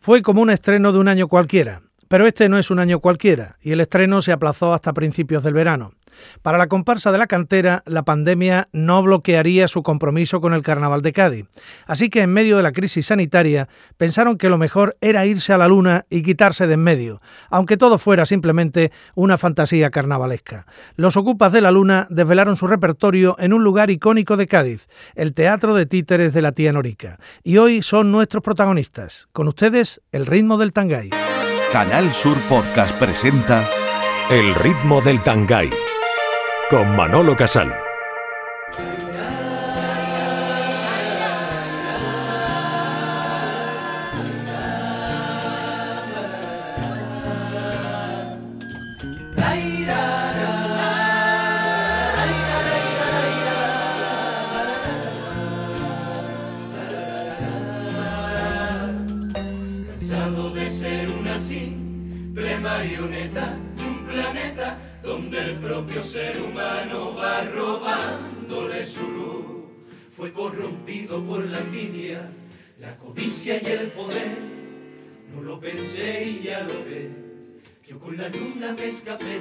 Fue como un estreno de un año cualquiera, pero este no es un año cualquiera y el estreno se aplazó hasta principios del verano. Para la comparsa de la cantera, la pandemia no bloquearía su compromiso con el Carnaval de Cádiz. Así que en medio de la crisis sanitaria pensaron que lo mejor era irse a la luna y quitarse de en medio, aunque todo fuera simplemente una fantasía carnavalesca. Los ocupas de la luna desvelaron su repertorio en un lugar icónico de Cádiz, el Teatro de Títeres de la Tía Norica. Y hoy son nuestros protagonistas. Con ustedes, el ritmo del Tangay. Canal Sur Podcast presenta El ritmo del Tangay con Manolo Casal. La codicia y el poder. No lo pensé y ya lo ves, yo con la luna me escapé.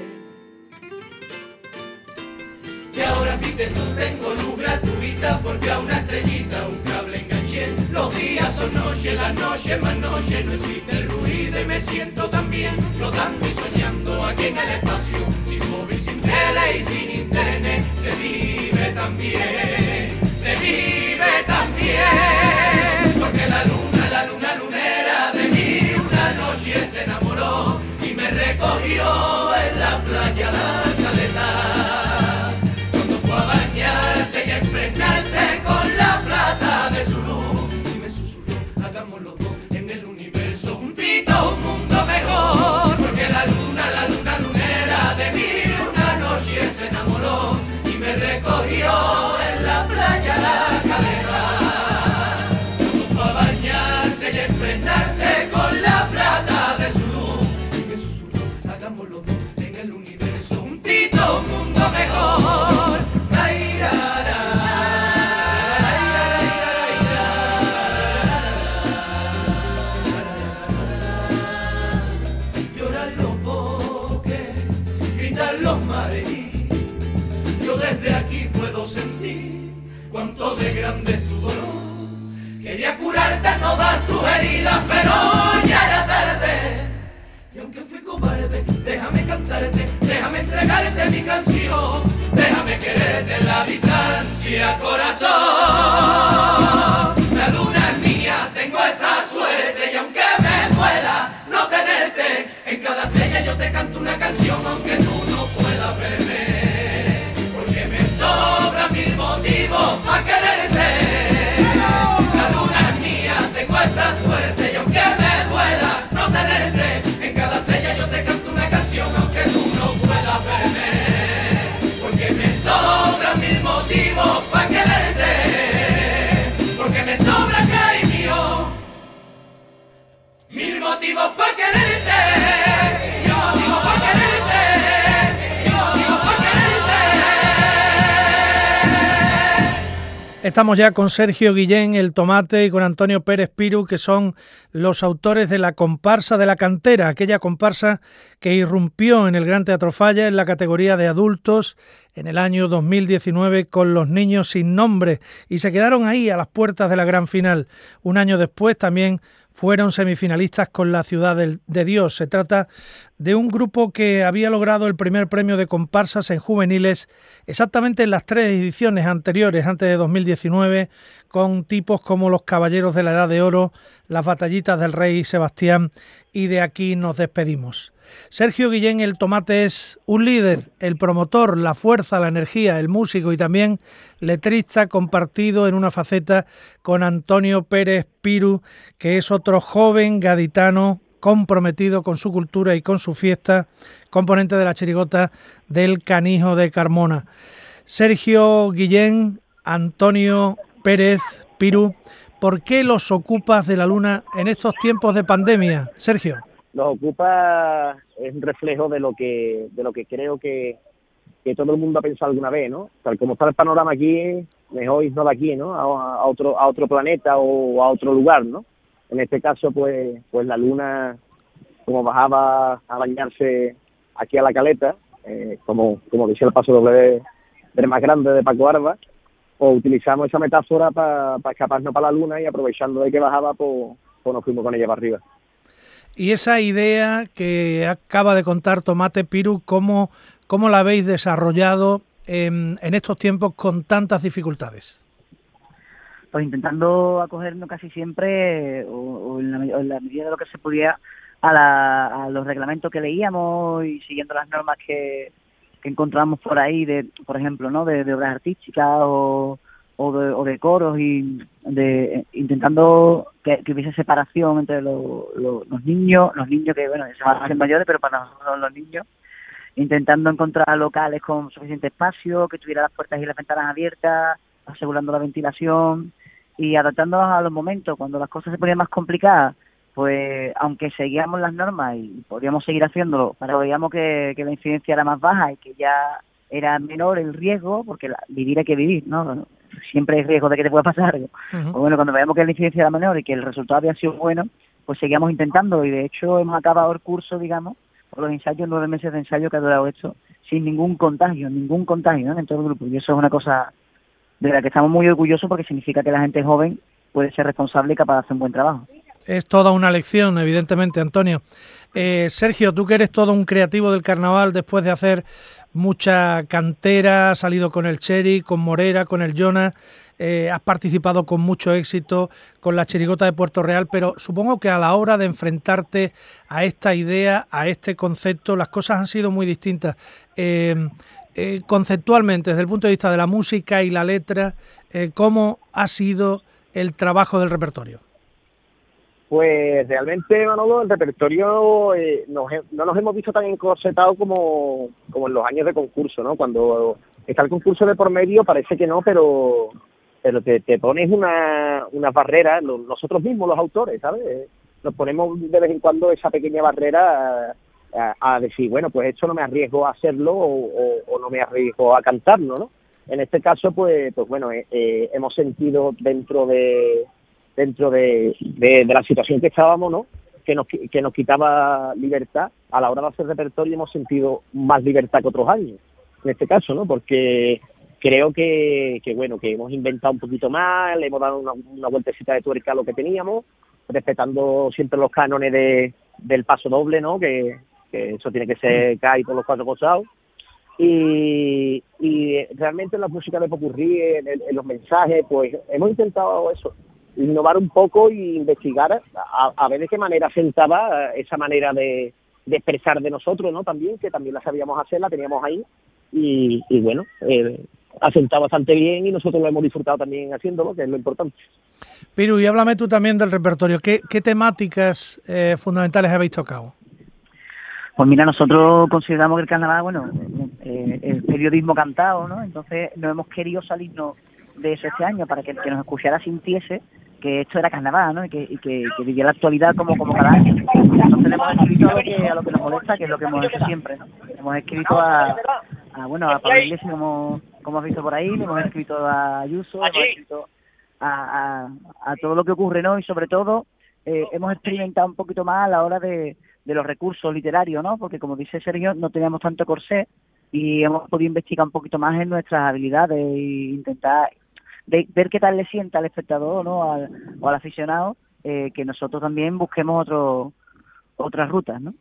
Y ahora que no tengo luz gratuita porque a una estrellita un cable enganché. Los días son noche, la noche más noche, no existe el ruido y me siento tan bien, flotando y soñando aquí en el espacio, sin móvil, sin tele y sin internet, se vive también, se vive también porque la luna, la luna lunera de mí una noche se enamoró y me recogió en la playa la caleta. Cuando fue a bañarse y a enfrentarse con la plata de su luz y me susurró, hagamos los dos en el universo juntito un mundo mejor, porque la luna, la luna lunera de mí una noche se enamoró me recogió en la playa la caleta. con la plata de su luz. Y me susurró, hagamos los dos en el universo un tito mundo mejor. Gritan los mares. Yo desde aquí puedo sentir cuánto de grande es tu dolor. Quería curarte todas tus heridas, pero ya era tarde. Y aunque fui cobarde, déjame cantarte, déjame entregarte mi canción, déjame quererte en la distancia, corazón. Sobran mil motivos para quererte, porque me sobra cariño, mil motivos para quererte, Estamos ya con Sergio Guillén, el Tomate, y con Antonio Pérez Piru, que son los autores de la comparsa de la cantera, aquella comparsa que irrumpió en el Gran Teatro Falla en la categoría de adultos en el año 2019 con los niños sin nombre y se quedaron ahí a las puertas de la gran final. Un año después también fueron semifinalistas con la Ciudad de Dios. Se trata de un grupo que había logrado el primer premio de comparsas en juveniles exactamente en las tres ediciones anteriores, antes de 2019, con tipos como los Caballeros de la Edad de Oro, las Batallitas del Rey Sebastián y de aquí nos despedimos. Sergio Guillén el Tomate es un líder, el promotor, la fuerza, la energía, el músico y también letrista compartido en una faceta con Antonio Pérez Piru, que es otro joven gaditano comprometido con su cultura y con su fiesta, componente de la chirigota del Canijo de Carmona. Sergio Guillén, Antonio Pérez Piru, ¿por qué los ocupas de la luna en estos tiempos de pandemia? Sergio los ocupa es un reflejo de lo que de lo que creo que, todo el mundo ha pensado alguna vez, ¿no? Tal como está el panorama aquí, mejor irnos de aquí, ¿no? A, otro a otro planeta o a otro lugar, ¿no? En este caso, pues, pues la luna, como bajaba a bañarse aquí a la caleta, eh, como, como decía el paso doble del más grande de Paco Arba, pues utilizamos esa metáfora para escaparnos para la luna y aprovechando de que bajaba, pues, pues nos fuimos con ella para arriba. Y esa idea que acaba de contar Tomate Piru, ¿cómo, cómo la habéis desarrollado en, estos tiempos con tantas dificultades? Pues intentando acogernos casi siempre, o, en, la, medida de lo que se podía, a, a los reglamentos que leíamos y siguiendo las normas que encontramos por ahí, de por ejemplo, ¿no? de, obras artísticas o, o, de, o de coros y de intentando que, hubiese separación entre los niños, los niños que, bueno, se hacer mayores, pero para nosotros los niños, intentando encontrar locales con suficiente espacio, que tuviera las puertas y las ventanas abiertas, asegurando la ventilación y adaptándonos a los momentos. Cuando las cosas se ponían más complicadas, pues aunque seguíamos las normas y podíamos seguir haciéndolo, pero veíamos que, la incidencia era más baja y que ya era menor el riesgo, porque vivir hay que vivir, ¿no? Siempre hay riesgo de que te pueda pasar algo. Pues bueno, cuando veíamos que la incidencia era menor y que el resultado había sido bueno, pues seguíamos intentando y de hecho hemos acabado el curso, digamos, por los ensayos, nueve meses de ensayo que ha durado esto, sin ningún contagio, ningún contagio en todo el grupo. Y eso es una cosa de la que estamos muy orgullosos porque significa que la gente joven puede ser responsable y capaz de hacer un buen trabajo. Es toda una lección, evidentemente, Antonio. Eh, Sergio, tú que eres todo un creativo del carnaval después de hacer mucha cantera, has salido con el Cherry, con Morera, con el Jonah, eh, has participado con mucho éxito con la chirigota de Puerto Real, pero supongo que a la hora de enfrentarte a esta idea, a este concepto, las cosas han sido muy distintas. Eh, eh, conceptualmente, desde el punto de vista de la música y la letra, ¿cómo ha sido el trabajo del repertorio? Pues realmente, Manolo, el repertorio eh, no nos hemos visto tan encorsetados como, como en los años de concurso, ¿no? Cuando está el concurso de por medio parece que no, pero pero te, te pones una, una barrera, nosotros mismos los autores, ¿sabes? Nos ponemos de vez en cuando esa pequeña barrera a, decir, bueno, pues esto no me arriesgo a hacerlo o, no me arriesgo a cantarlo, ¿no? En este caso, pues, pues bueno, eh, eh, hemos sentido dentro de dentro de, la situación que estábamos, ¿no? Que nos, que nos quitaba libertad. A la hora de hacer repertorio hemos sentido más libertad que otros años, en este caso, ¿no? Porque creo que, que bueno, que hemos inventado un poquito más, le hemos dado una, vueltecita de tuerca a lo que teníamos, respetando siempre los cánones de, del paso doble, ¿no? Que, eso tiene que ser cae por los cuatro costados. Y, y realmente en la música de Popurrí, en, en, los mensajes, pues hemos intentado eso, innovar un poco y investigar a, ver de qué manera sentaba esa manera de, de, expresar de nosotros, ¿no? También, que también la sabíamos hacer, la teníamos ahí. Y, y bueno, eh, ha sentado bastante bien y nosotros lo hemos disfrutado también haciéndolo, que es lo importante. Piru, y háblame tú también del repertorio. ¿Qué, qué temáticas eh, fundamentales habéis tocado? Pues mira, nosotros consideramos que el carnaval, bueno, eh, el periodismo cantado, ¿no? Entonces no hemos querido salirnos de eso este año para que el que nos escuchara sintiese que esto era carnaval, ¿no? Y que, y que, viviera la actualidad como, como cada año. Entonces hemos escrito a lo, que, a lo que nos molesta, que es lo que hemos hecho siempre, ¿no? Hemos escrito a, a bueno, a Pablo Iglesias, como, como has visto por ahí, hemos escrito a Ayuso, hemos escrito a, a, a todo lo que ocurre, ¿no? Y sobre todo eh, hemos experimentado un poquito más a la hora de de los recursos literarios, ¿no? Porque como dice Sergio, no teníamos tanto corsé y hemos podido investigar un poquito más en nuestras habilidades e intentar ver qué tal le sienta al espectador ¿no? al, o al aficionado eh, que nosotros también busquemos otro, otras rutas, ¿no?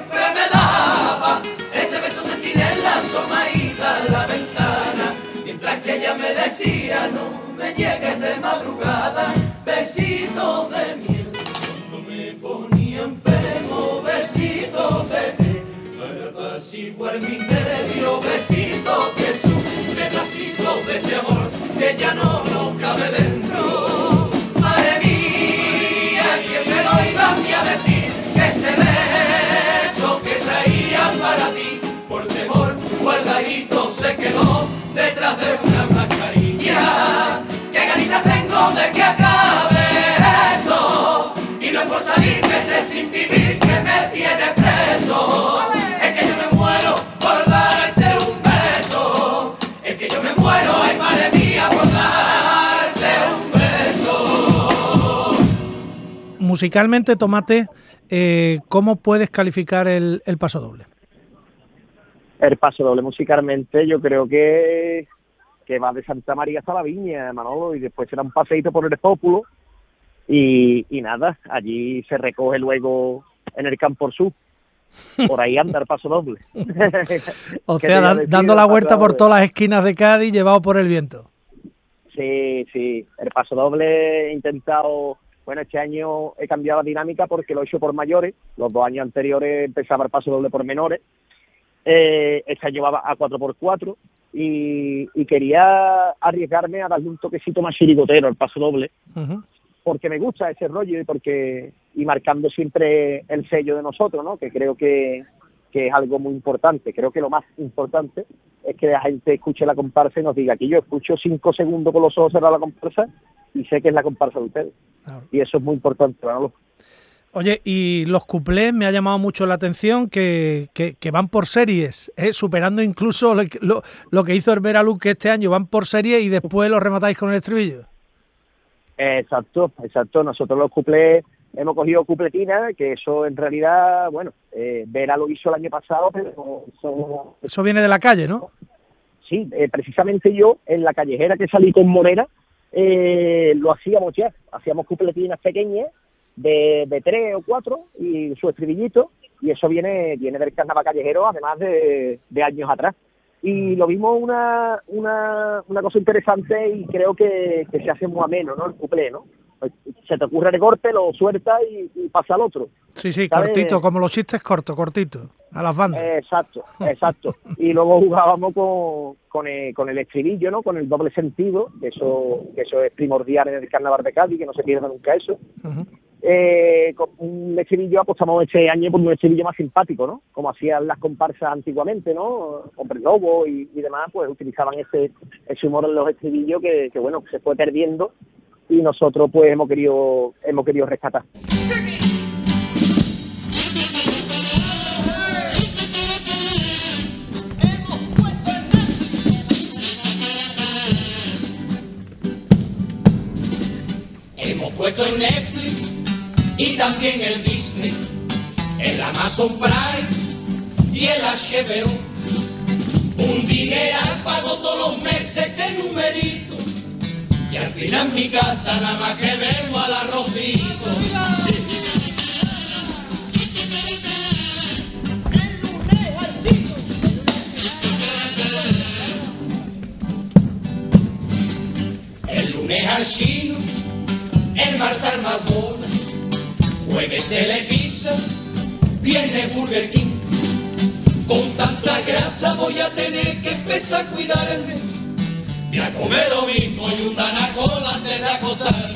Siempre me daba. Ese beso sentinela asomadita a la ventana. Mientras que ella me decía, no me llegues de madrugada. Besitos de miel. Cuando me ponía enfermo, besitos de miel. Para apaciguar mi nervio, besitos que sufre pedacito de este amor que ya no lo cabe dentro. Para ti, por temor guardadito se quedó detrás de una mascarilla. ¿Qué ganitas tengo de que acabe esto? Y no es por salir que esté sin vivir que me tiene preso. Es que yo me muero por darte un beso. Es que yo me muero, ay madre mía, por darte un beso. Musicalmente, Tomate, eh, ¿cómo puedes calificar el, el paso doble? El paso doble musicalmente yo creo que, que va de Santa María hasta la Viña, Manolo, y después será un paseíto por el Pópulo y, y nada, allí se recoge luego en el Campo Sur. Por ahí anda el paso doble. O ¿Qué sea, dan- decir dando la vuelta por todas las esquinas de Cádiz, llevado por el viento. Sí, sí, el paso doble he intentado, bueno, este año he cambiado la dinámica porque lo he hecho por mayores, los dos años anteriores empezaba el paso doble por menores, eh, año va a 4x4 y, y quería arriesgarme a darle un toquecito más chirigotero al paso doble, porque me gusta ese rollo y porque y marcando siempre el sello de nosotros, ¿no? Que creo que, que es algo muy importante. Creo que lo más importante es que la gente escuche la comparsa y nos diga que yo escucho cinco segundos con los ojos cerrados la comparsa y sé que es la comparsa de ustedes. Claro. Y eso es muy importante, Manolo. Oye, y los cuplés me ha llamado mucho la atención que, que- que van por series, ¿eh? superando incluso lo, que- lo- lo que hizo Herbera Luz, que este año van por series y después lo rematáis con el estribillo. Exacto, exacto. Nosotros los cuplés hemos cogido cupletina, que eso en realidad, bueno, eh, Vera lo hizo el año pasado, pero eso Eso viene de la calle, ¿no? sí, eh, precisamente yo en la callejera que salí con Morera eh, lo hacíamos ya, hacíamos cupletinas pequeñas de, de tres o cuatro y su estribillito y eso viene viene del carnaval callejero además de, de años atrás y lo vimos una, una, una cosa interesante y creo que, que se hace muy ameno, ¿no? El cuplé, ¿no? Pues, Se te ocurre el golpe, lo suelta y, y pasa al otro. Sí, sí, cortito, como los chistes cortos, cortito, a las bandas. Exacto, exacto. Y luego jugábamos con, con, el, con el estribillo, ¿no? Con el doble sentido, que eso, que eso es primordial en el carnaval de Cádiz, que no se pierda nunca eso. Eh, un estribillo apostamos este año por un estribillo más simpático, ¿no? Como hacían las comparsas antiguamente, ¿no? Hombre Lobo y, demás, pues utilizaban ese, humor en los estribillos que, que, bueno, se fue perdiendo y nosotros pues hemos querido, hemos querido rescatar. Hemos puesto en Netflix y también el Disney, el Amazon Prime y el HBO. Un dineral pago todos los meses que numerito. Y al final mi casa nada más que vemos al arrocito. El lunes al chino, el martes al Marcona, jueves Televisa, viernes Burger King. Con tanta grasa voy a tener que empezar a cuidarme. Voy a comer lo mismo y un danacola antes de acostarme.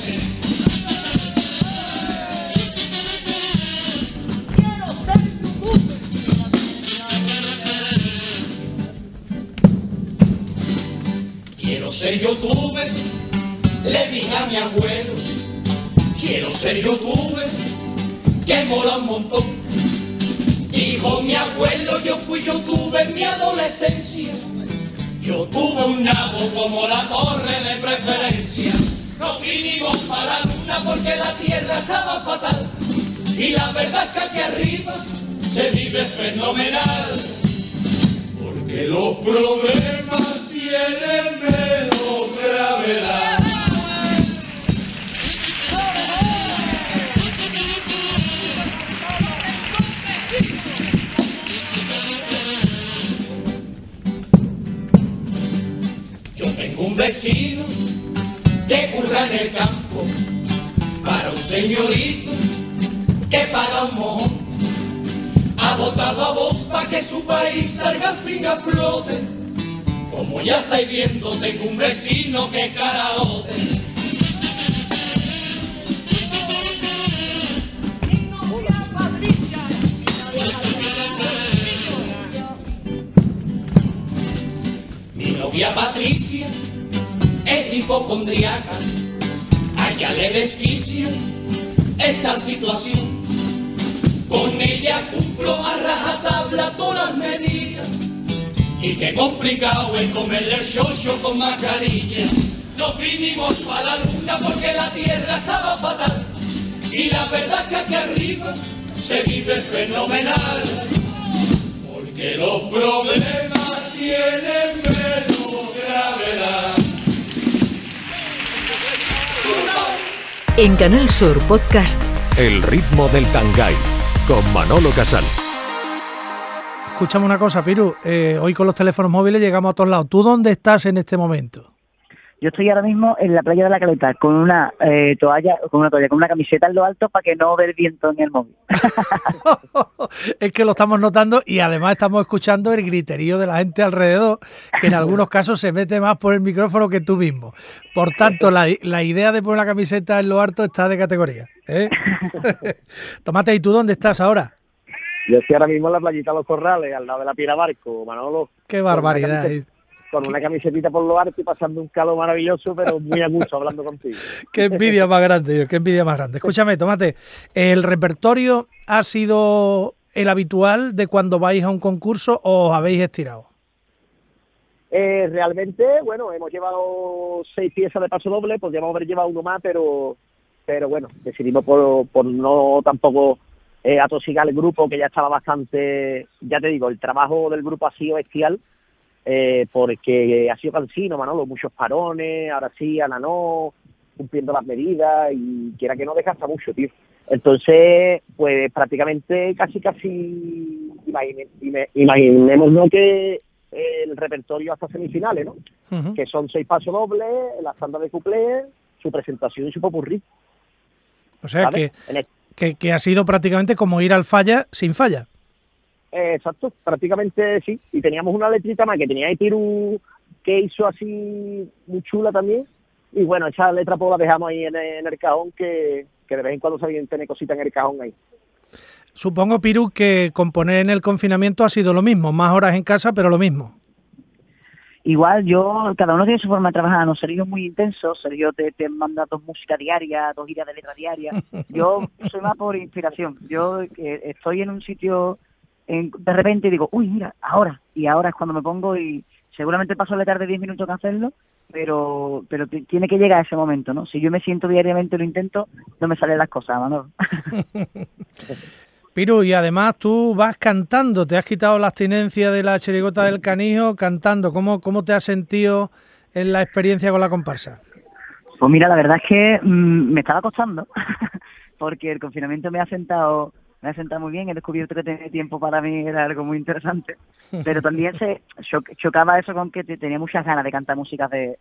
Quiero ser youtuber, le dije a mi abuelo. Quiero ser youtuber, que mola un montón. Dijo mi abuelo, yo fui youtuber en mi adolescencia. Yo tuve un nabo como la torre de preferencia. Nos vinimos para la luna porque la tierra estaba fatal. Y la verdad es que aquí arriba se vive fenomenal. Porque los problemas tienen el campo para un señorito que paga un mojón. Ha votado a vos para que su país salga al fin a flote. Como ya estáis viendo, tengo un vecino que es karaote. Mi novia Patricia es hipocondriaca, a ella le desquicia esta situación. Con ella cumplo a rajatabla todas las medidas. Y qué complicado es comer el chocho con mascarilla. Nos vinimos para la luna porque la tierra estaba fatal. Y la verdad que aquí arriba se vive fenomenal. Porque los problemas tienen menos gravedad. En Canal Sur Podcast El ritmo del Tangay con Manolo Casal. Escuchame una cosa, Piru. eh, hoy con los teléfonos móviles llegamos a todos lados. ¿Tú dónde estás en este momento? Yo estoy ahora mismo en la playa de la Caleta con una eh, toalla, con una toalla, con una camiseta en lo alto para que no vea el viento en el móvil. es que lo estamos notando y además estamos escuchando el griterío de la gente alrededor, que en algunos casos se mete más por el micrófono que tú mismo. Por tanto, la, la idea de poner la camiseta en lo alto está de categoría. ¿eh? Tomate, ¿y tú dónde estás ahora? Yo estoy ahora mismo en la playita de los Corrales, al lado de la Piedra Barco, Manolo. Qué barbaridad. camiseta- Con una camisetita por lo alto y pasando un calor maravilloso, pero muy a gusto hablando contigo. Qué envidia más grande, Dios, qué envidia más grande. Escúchame, Tomate, ¿el repertorio ha sido el habitual de cuando vais a un concurso o os habéis estirado? Eh, realmente, bueno, hemos llevado seis piezas de paso doble, podríamos haber llevado uno más, pero pero bueno, decidimos por, por no tampoco eh, atosigar el grupo, que ya estaba bastante, ya te digo, el trabajo del grupo ha sido bestial, eh, porque ha sido cansino, Manolo, muchos parones, ahora sí, ahora no, cumpliendo las medidas y quiera que no desgasta mucho, tío. Entonces, pues prácticamente casi, casi, imagine- imaginémonos que el repertorio hasta semifinales, ¿no? Que son seis pasos dobles, la tanda de cuplé, su presentación y su popurrí. O sea ¿sabes? que, que, que ha sido prácticamente como ir al falla sin falla. Eh, exacto, prácticamente sí. Y teníamos una letrita más que tenía ahí Piru que hizo así muy chula también. Y bueno, esa letra pues la dejamos ahí en, en el cajón que, que de vez en cuando se tener cositas en el cajón ahí. Supongo, Piru, que componer en el confinamiento ha sido lo mismo, más horas en casa, pero lo mismo. Igual yo, cada uno tiene su forma de trabajar, ¿no? Sergio es muy intenso, Sergio te, te manda dos músicas diarias, dos giras de letra diarias. Yo soy más por inspiración. Yo eh, estoy en un sitio en- de repente y digo, uy, mira, ahora. Y ahora es cuando me pongo y seguramente paso la tarde 10 minutos en hacerlo, pero pero tiene que llegar ese momento, ¿no? Si yo me siento diariamente lo intento, no me salen las cosas, Manolo. Piru, y además tú vas cantando, te has quitado la abstinencia de la chirigota del canijo cantando. ¿Cómo, cómo te has sentido en la experiencia con la comparsa? Pues mira, la verdad es que mm, me estaba costando, porque el confinamiento me ha sentado me ha sentado muy bien, he descubierto que tener tiempo para mí era algo muy interesante, pero también se cho- chocaba eso con que te- tenía muchas ganas de cantar música de,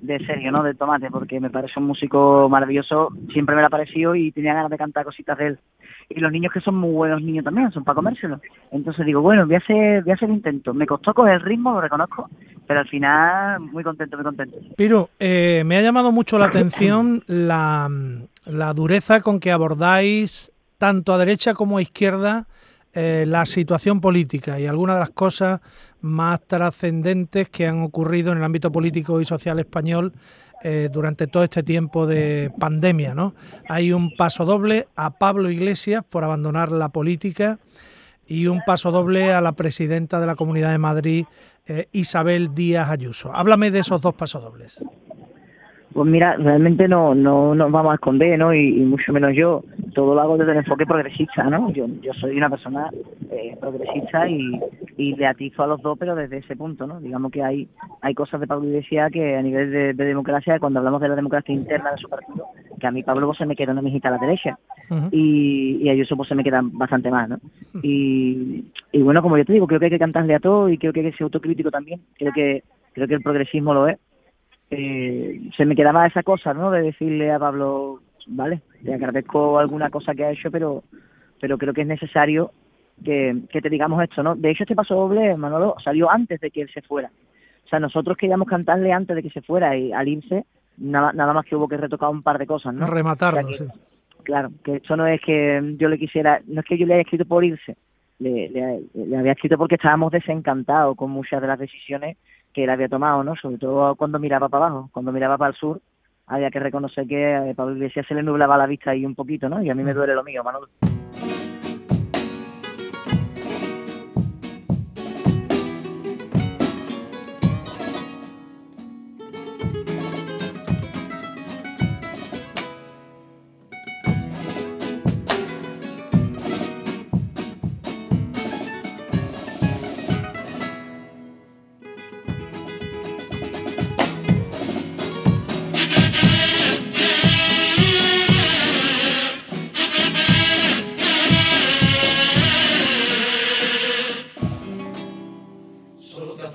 de serio, ¿no? De Tomate, porque me parece un músico maravilloso, siempre me lo ha parecido y tenía ganas de cantar cositas de él. Y los niños que son muy buenos niños también, son para comérselo. Entonces digo, bueno, voy a hacer, voy a hacer intento. Me costó coger el ritmo, lo reconozco, pero al final muy contento, muy contento. Piru, eh, me ha llamado mucho la atención la, la dureza con que abordáis tanto a derecha como a izquierda eh, la situación política y algunas de las cosas más trascendentes que han ocurrido en el ámbito político y social español eh, durante todo este tiempo de pandemia. ¿no? Hay un paso doble a Pablo Iglesias por abandonar la política. y un paso doble a la presidenta de la Comunidad de Madrid, eh, Isabel Díaz Ayuso. Háblame de esos dos pasodobles. Pues mira, realmente no no nos vamos a esconder, ¿no? Y, mucho menos yo. Todo lo hago desde el enfoque progresista, ¿no? Yo, yo soy una persona eh, progresista y, y le atizo a los dos, pero desde ese punto, ¿no? Digamos que hay hay cosas de Pablo Iglesias que a nivel de, democracia, cuando hablamos de la democracia interna de su partido, que a mí Pablo pues, se me queda una mijita a la derecha y, y a Ayuso pues se me queda bastante más, ¿no? y, y bueno, como yo te digo, creo que hay que cantarle a todo y creo que hay que ser autocrítico también. Creo que creo que el progresismo lo es eh, se me quedaba esa cosa, ¿no? De decirle a Pablo, vale, te agradezco alguna cosa que ha hecho, pero pero creo que es necesario que, que te digamos esto, ¿no? De hecho, este paso doble, Manolo, salió antes de que él se fuera. O sea, nosotros queríamos cantarle antes de que se fuera y al irse, nada, nada más que hubo que retocar un par de cosas, ¿no? Rematarlo, sí. Claro, que esto no es que yo le quisiera, no es que yo le haya escrito por irse, le, le, le había escrito porque estábamos desencantados con muchas de las decisiones que él había tomado, ¿no? Sobre todo cuando miraba para abajo, cuando miraba para el sur, había que reconocer que a Pablo Iglesias se le nublaba la vista ahí un poquito, ¿no? Y a mí me duele lo mío, Manolo.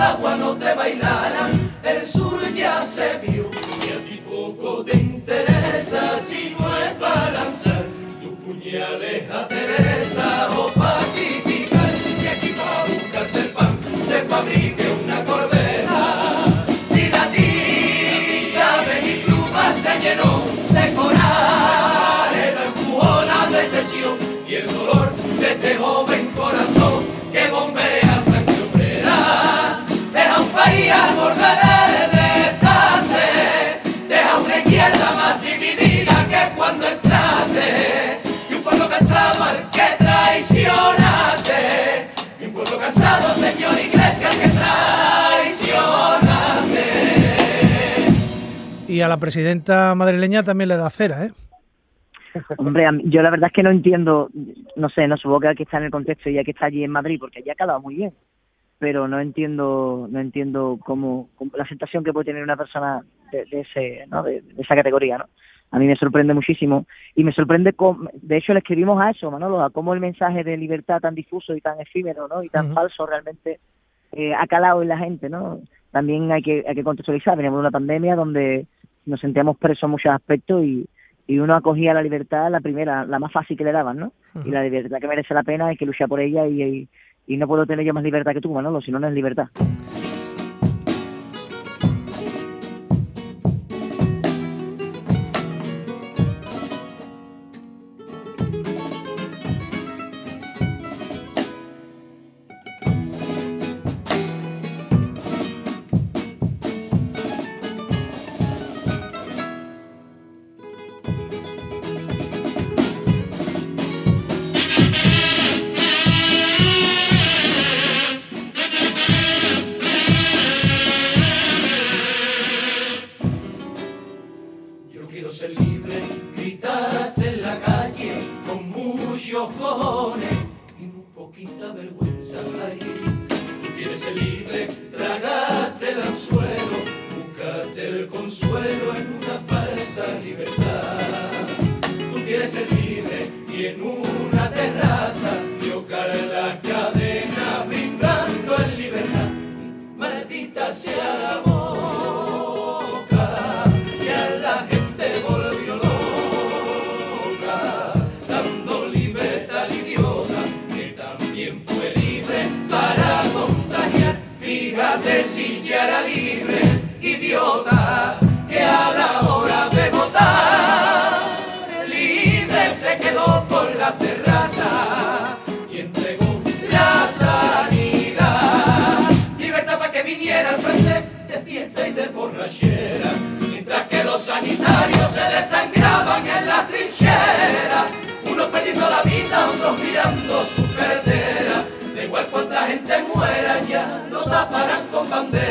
agua no te bailarán. Presidenta madrileña también le da cera, ¿eh? Hombre, yo la verdad es que no entiendo, no sé, no supongo que hay que estar en el contexto y hay que estar allí en Madrid porque allí ha calado muy bien, pero no entiendo, no entiendo cómo, la aceptación que puede tener una persona de, ese, ¿no? de, esa categoría, ¿no? A mí me sorprende muchísimo y me sorprende, cómo, de hecho le escribimos a eso, Manolo, a cómo el mensaje de libertad tan difuso y tan efímero, ¿no? Y tan falso realmente eh, ha calado en la gente, ¿no? También hay que, hay que contextualizar, venimos de una pandemia donde nos sentíamos presos en muchos aspectos y, y uno acogía la libertad, la primera, la más fácil que le daban, ¿no? Y la libertad que merece la pena hay que luchar por ella y, y, no puedo tener yo más libertad que tú, Manolo, si no, no es libertad. Que a la hora de votar, libre se quedó por la terraza y entregó la sanidad. Libertad para que viniera el francés de fiesta y de borrachera, mientras que los sanitarios se desangraban en la trinchera, unos perdiendo la vida, otros mirando su perdera. Da igual cuánta gente muera, ya lo taparán con bandera.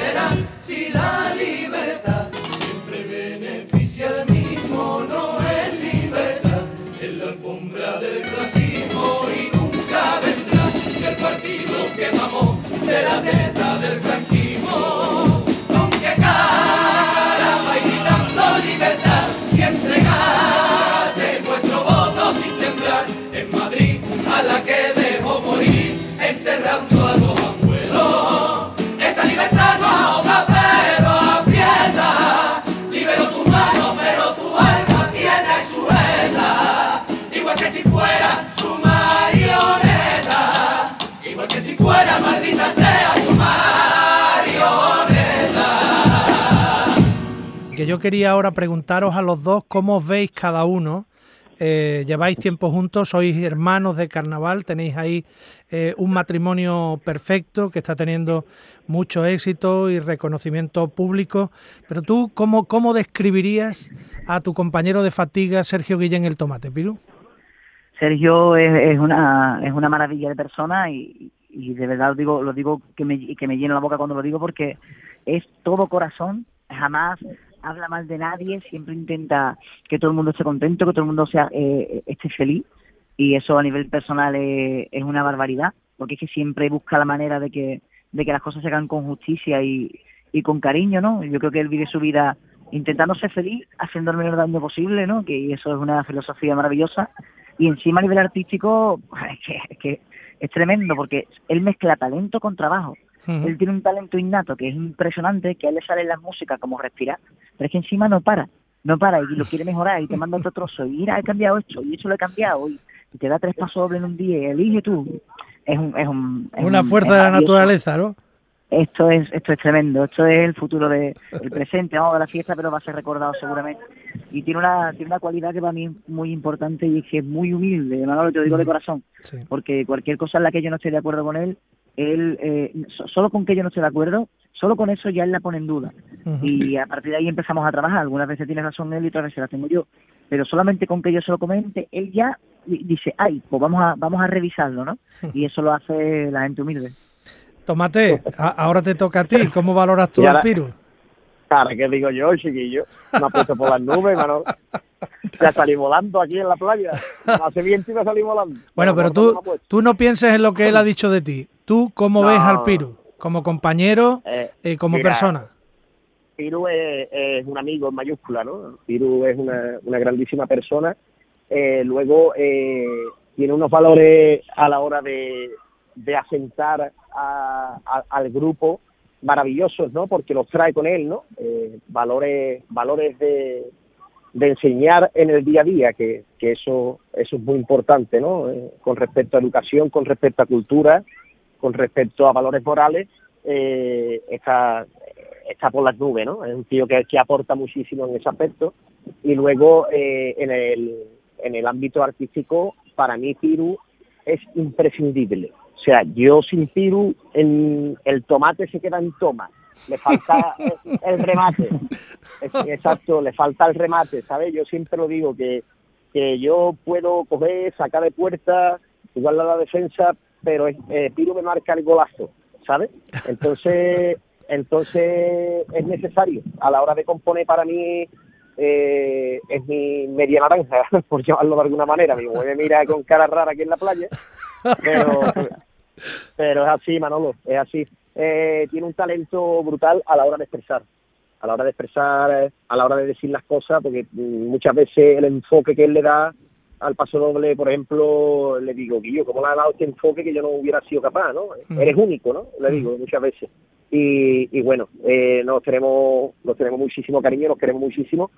Madrid a la que dejó morir encerrando a los abuelos? Esa libertad no ahoga pero aprieta, libero tu mano pero tu alma tiene suela, igual que si fuera su marioneta, igual que si fuera maldita sea yo quería ahora preguntaros a los dos cómo os veis cada uno. Eh, lleváis tiempo juntos, sois hermanos de carnaval, tenéis ahí eh, un matrimonio perfecto que está teniendo mucho éxito y reconocimiento público. Pero tú, ¿cómo, cómo describirías a tu compañero de fatiga, Sergio Guillén el Tomate, Piru? Sergio es, una es una maravilla de persona y, y de verdad lo digo lo digo que me que me lleno la boca cuando lo digo porque es todo corazón jamás habla mal de nadie siempre intenta que todo el mundo esté contento que todo el mundo sea eh, esté feliz. Y eso a nivel personal es, una barbaridad porque es que siempre busca la manera de que de que las cosas se hagan con justicia y, y con cariño no yo creo que él vive su vida intentando ser feliz haciendo el menor daño posible no que eso es una filosofía maravillosa. Y encima a nivel artístico es que, es que es tremendo porque él mezcla talento con trabajo. Él tiene un talento innato que es impresionante, que a él le sale la música como respirar, pero es que encima no para, no para y lo quiere mejorar y te manda otro trozo y mira, he cambiado esto y esto lo he cambiado y, te da tres pasos dobles en un día y elige tú. Es un, es un, es Una un- fuerza es de la naturaleza, ¿no? Esto es, esto es tremendo, esto es el futuro de, el presente, vamos, de la fiesta, pero va a ser recordado seguramente. Y tiene una, tiene una cualidad que para mí es muy importante y es que es muy humilde, Manolo, te lo digo de corazón, Sí. porque cualquier cosa en la que yo no esté de acuerdo con él, él, eh, so- solo con que yo no esté de acuerdo, solo con eso ya él la pone en duda. Y a partir de ahí empezamos a trabajar, algunas veces tiene razón él y otras veces la tengo yo, pero solamente con que yo se lo comente, él ya di- dice, ay, pues vamos a, vamos a revisarlo, ¿no? Y eso lo hace la gente humilde. Tomate, a- ahora te toca a ti. ¿Cómo valoras tú ahora- Piru? Cara, ¿qué digo yo, chiquillo? Me ha puesto por las nubes, mano. Ya salí volando aquí en la playa. Hace viento y me salí volando. Bueno, pero me tú, tú no pienses en lo que él ha dicho de ti. ¿Tú cómo No. ves al Piru? Como compañero Eh, y como mira, persona. Piru es, es un amigo en mayúscula, ¿no? Piru es una, una grandísima persona. Eh, luego eh, tiene unos valores a la hora de, de asentar a- a- al grupo maravillosos, ¿no? Porque los trae con él, ¿no? Eh, valores valores de, de enseñar en el día a día, que, que eso eso es muy importante, ¿no? Eh, con respecto a educación, con respecto a cultura, con respecto a valores morales, eh, está, está por las nubes, ¿no? Es un tío que, que aporta muchísimo en ese aspecto. Y luego, eh, en, el, en el ámbito artístico, para mí Piru es imprescindible. O sea, yo sin Piru, en, el tomate se queda en toma. Le falta el, remate. Exacto, le falta el remate, ¿sabes? Yo siempre lo digo, que, que yo puedo coger, sacar de puerta, igual a la defensa, pero eh, Piru me marca el golazo, ¿sabes? Entonces, entonces es necesario a la hora de componer para mí eh, es mi media naranja, por llamarlo de alguna manera. Mi mujer me mira con cara rara aquí en la playa, pero, pero es así, Manolo, es así. Eh, tiene un talento brutal a la hora de expresar, a la hora de expresar, a la hora de decir las cosas, porque muchas veces el enfoque que él le da al paso doble, por ejemplo, le digo, Guillo, ¿cómo le ha dado este enfoque que yo no hubiera sido capaz, no? Mm. Eres único, ¿no? Le digo muchas veces. Y, y bueno, eh, nos tenemos nos tenemos muchísimo cariño, nos queremos muchísimo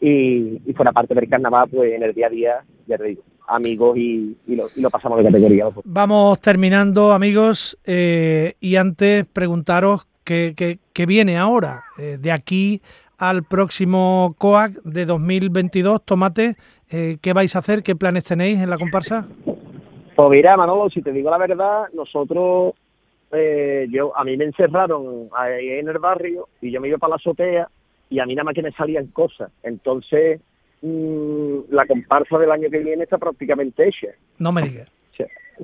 y, y fuera parte del carnaval, pues en el día a día, ya te digo, amigos y, y, lo, y lo pasamos de categoría. dos. Vamos terminando, amigos, eh, y antes preguntaros qué, qué- qué viene ahora, eh, de aquí al próximo COAC de 2022, Tomate, eh, ¿qué vais a hacer? ¿Qué planes tenéis en la comparsa? Pues mira, Manolo, si te digo la verdad, nosotros, eh, yo a mí me encerraron ahí en el barrio y yo me iba para la azotea y a mí nada más que me salían cosas. Entonces, mm, la comparsa del año que viene está prácticamente hecha. No me digas.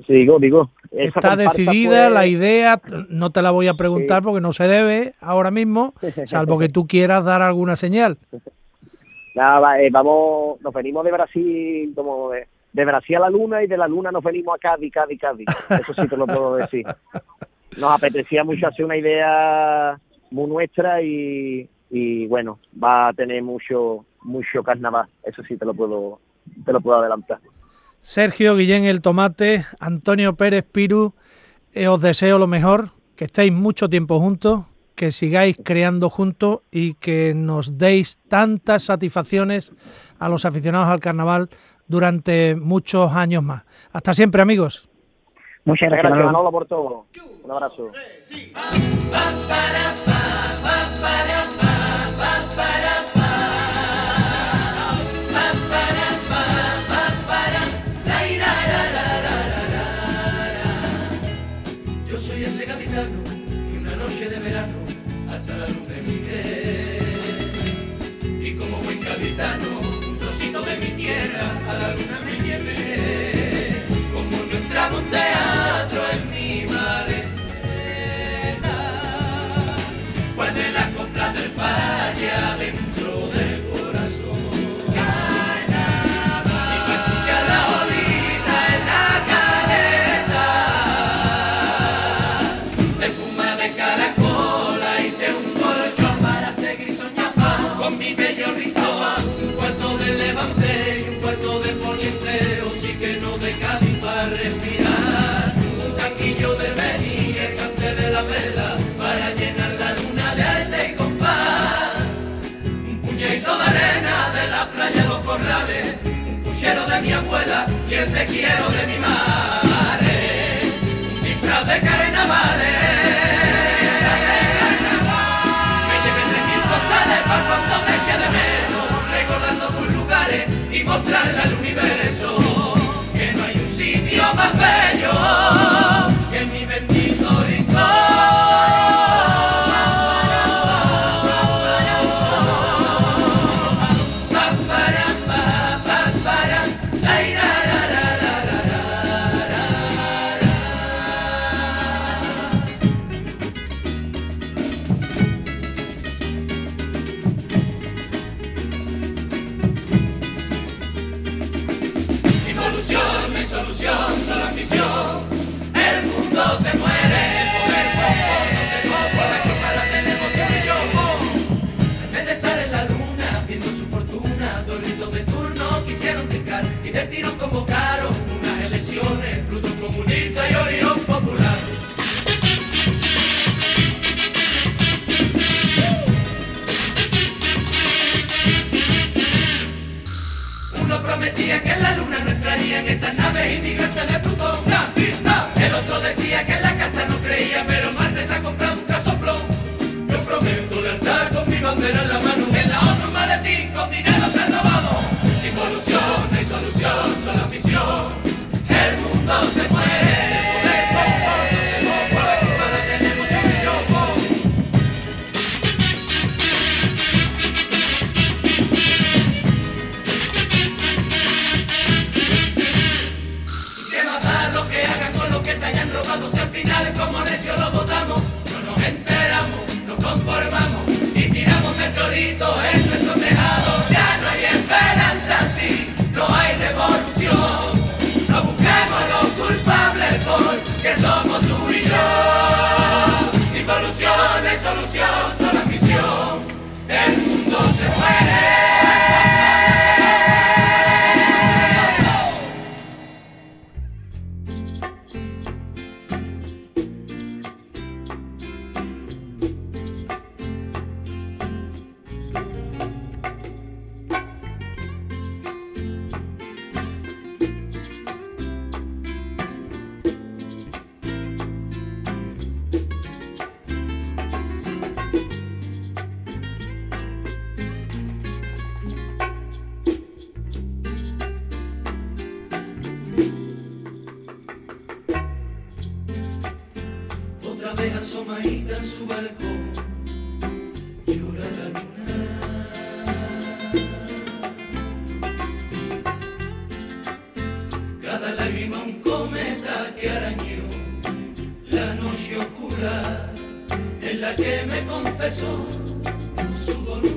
Digo, digo. esa Está decidida la idea, no te la voy a preguntar Sí. porque no se debe ahora mismo, salvo que tú quieras dar alguna señal. Nada, eh, vamos, nos venimos de Brasil, como de, de Brasil a la Luna y de la Luna nos venimos a Cádiz, Cádiz, Cádiz. Eso sí te lo puedo decir. Nos apetecía mucho hacer una idea muy nuestra y, y bueno, va a tener mucho mucho carnaval. Eso sí te lo puedo te lo puedo adelantar. Sergio Guillén el Tomate, Antonio Pérez Piru, eh, os deseo lo mejor, que estéis mucho tiempo juntos, que sigáis creando juntos y que nos deis tantas satisfacciones a los aficionados al carnaval durante muchos años más. Hasta siempre, amigos. Muchas gracias, Gracias, Manolo. Manolo, por todo. Un abrazo. De mi tierra a la luna me llevé. Como no entraba un teatro en mi abuela y el te quiero de mi madre. Un disfraz de carnavales. Me llevé tres mil postales para cuando me eche de menos, recordando tus lugares y mostrarle al universo Vez asomadita en su balcón llora la luna. Cada lágrima un cometa que arañó la noche oscura en la que me confesó su dolor.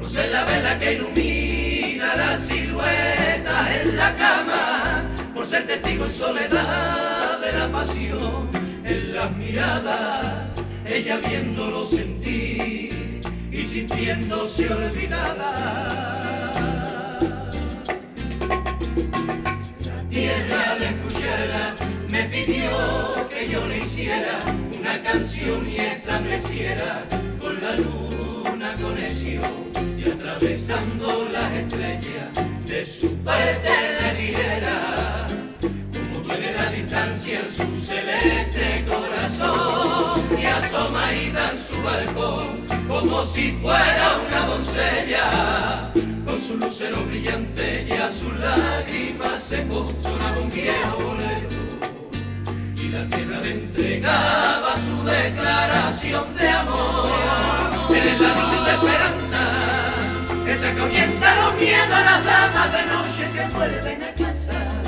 No sé la vela que ilumina la silueta en la cama, por ser testigo en soledad de la pasión en las miradas, ella viéndolo sentir y sintiéndose olvidada. La tierra de escucharla me pidió que yo le hiciera una canción y estableciera con la luna conexión y atravesando las estrellas de su parte le dijera distancia en su celeste corazón y asomadita en su balcón como si fuera una doncella con su lucero brillante y a sus lágrimas secó sonaba un viejo bolero y la tierra le entregaba su declaración de amor. Eres la luz de esperanza, esa que ahuyenta los miedos a las damas de noche que vuelven a casa.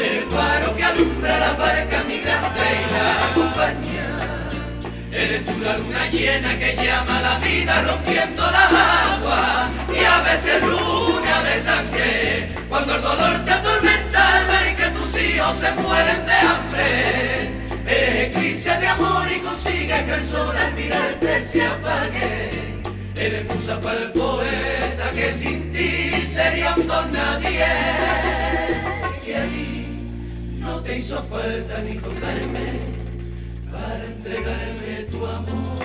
El faro que alumbra la barca migrante y la acompaña. Eres tú la luna llena que llama la vida rompiendo las aguas y a veces luna de sangre cuando el dolor te atormenta al ver que tus hijos se mueren de hambre. Eres eclipse de amor y consigues que el sol al mirarte se apague. Eres musa para el poeta que sin ti sería un don nadie. No te hizo falta ni tocarme para entregarme tu amor,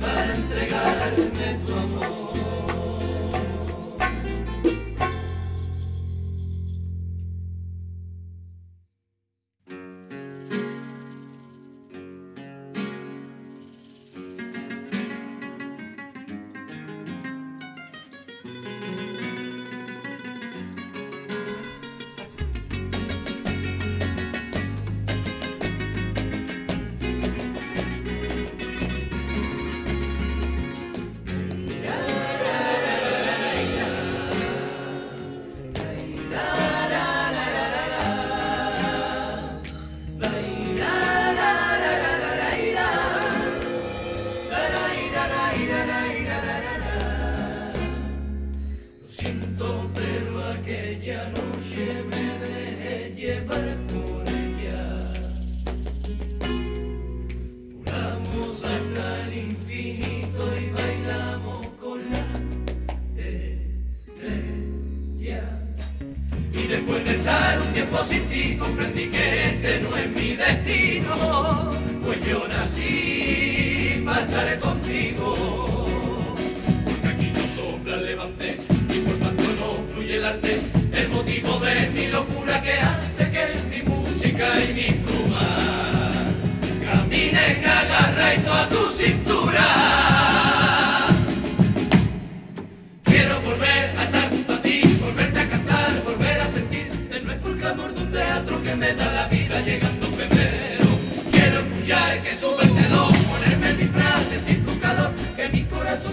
para entregarme tu amor.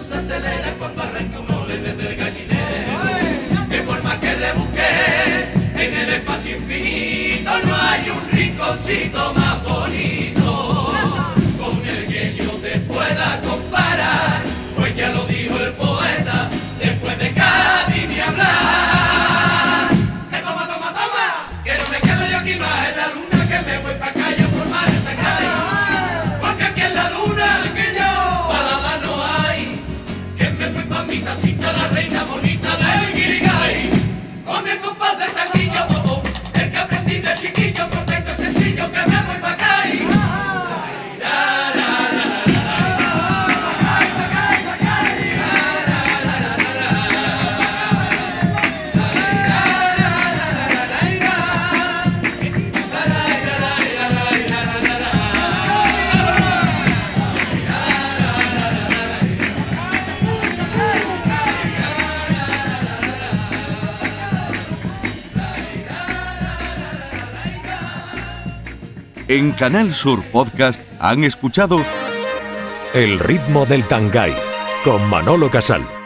Se acelera cuando arranca un mole desde el gallinero. De forma que rebusqué en el espacio infinito, no hay un rinconcito más bonito En Canal Sur Podcast han escuchado El ritmo del Tangay con Manolo Casal.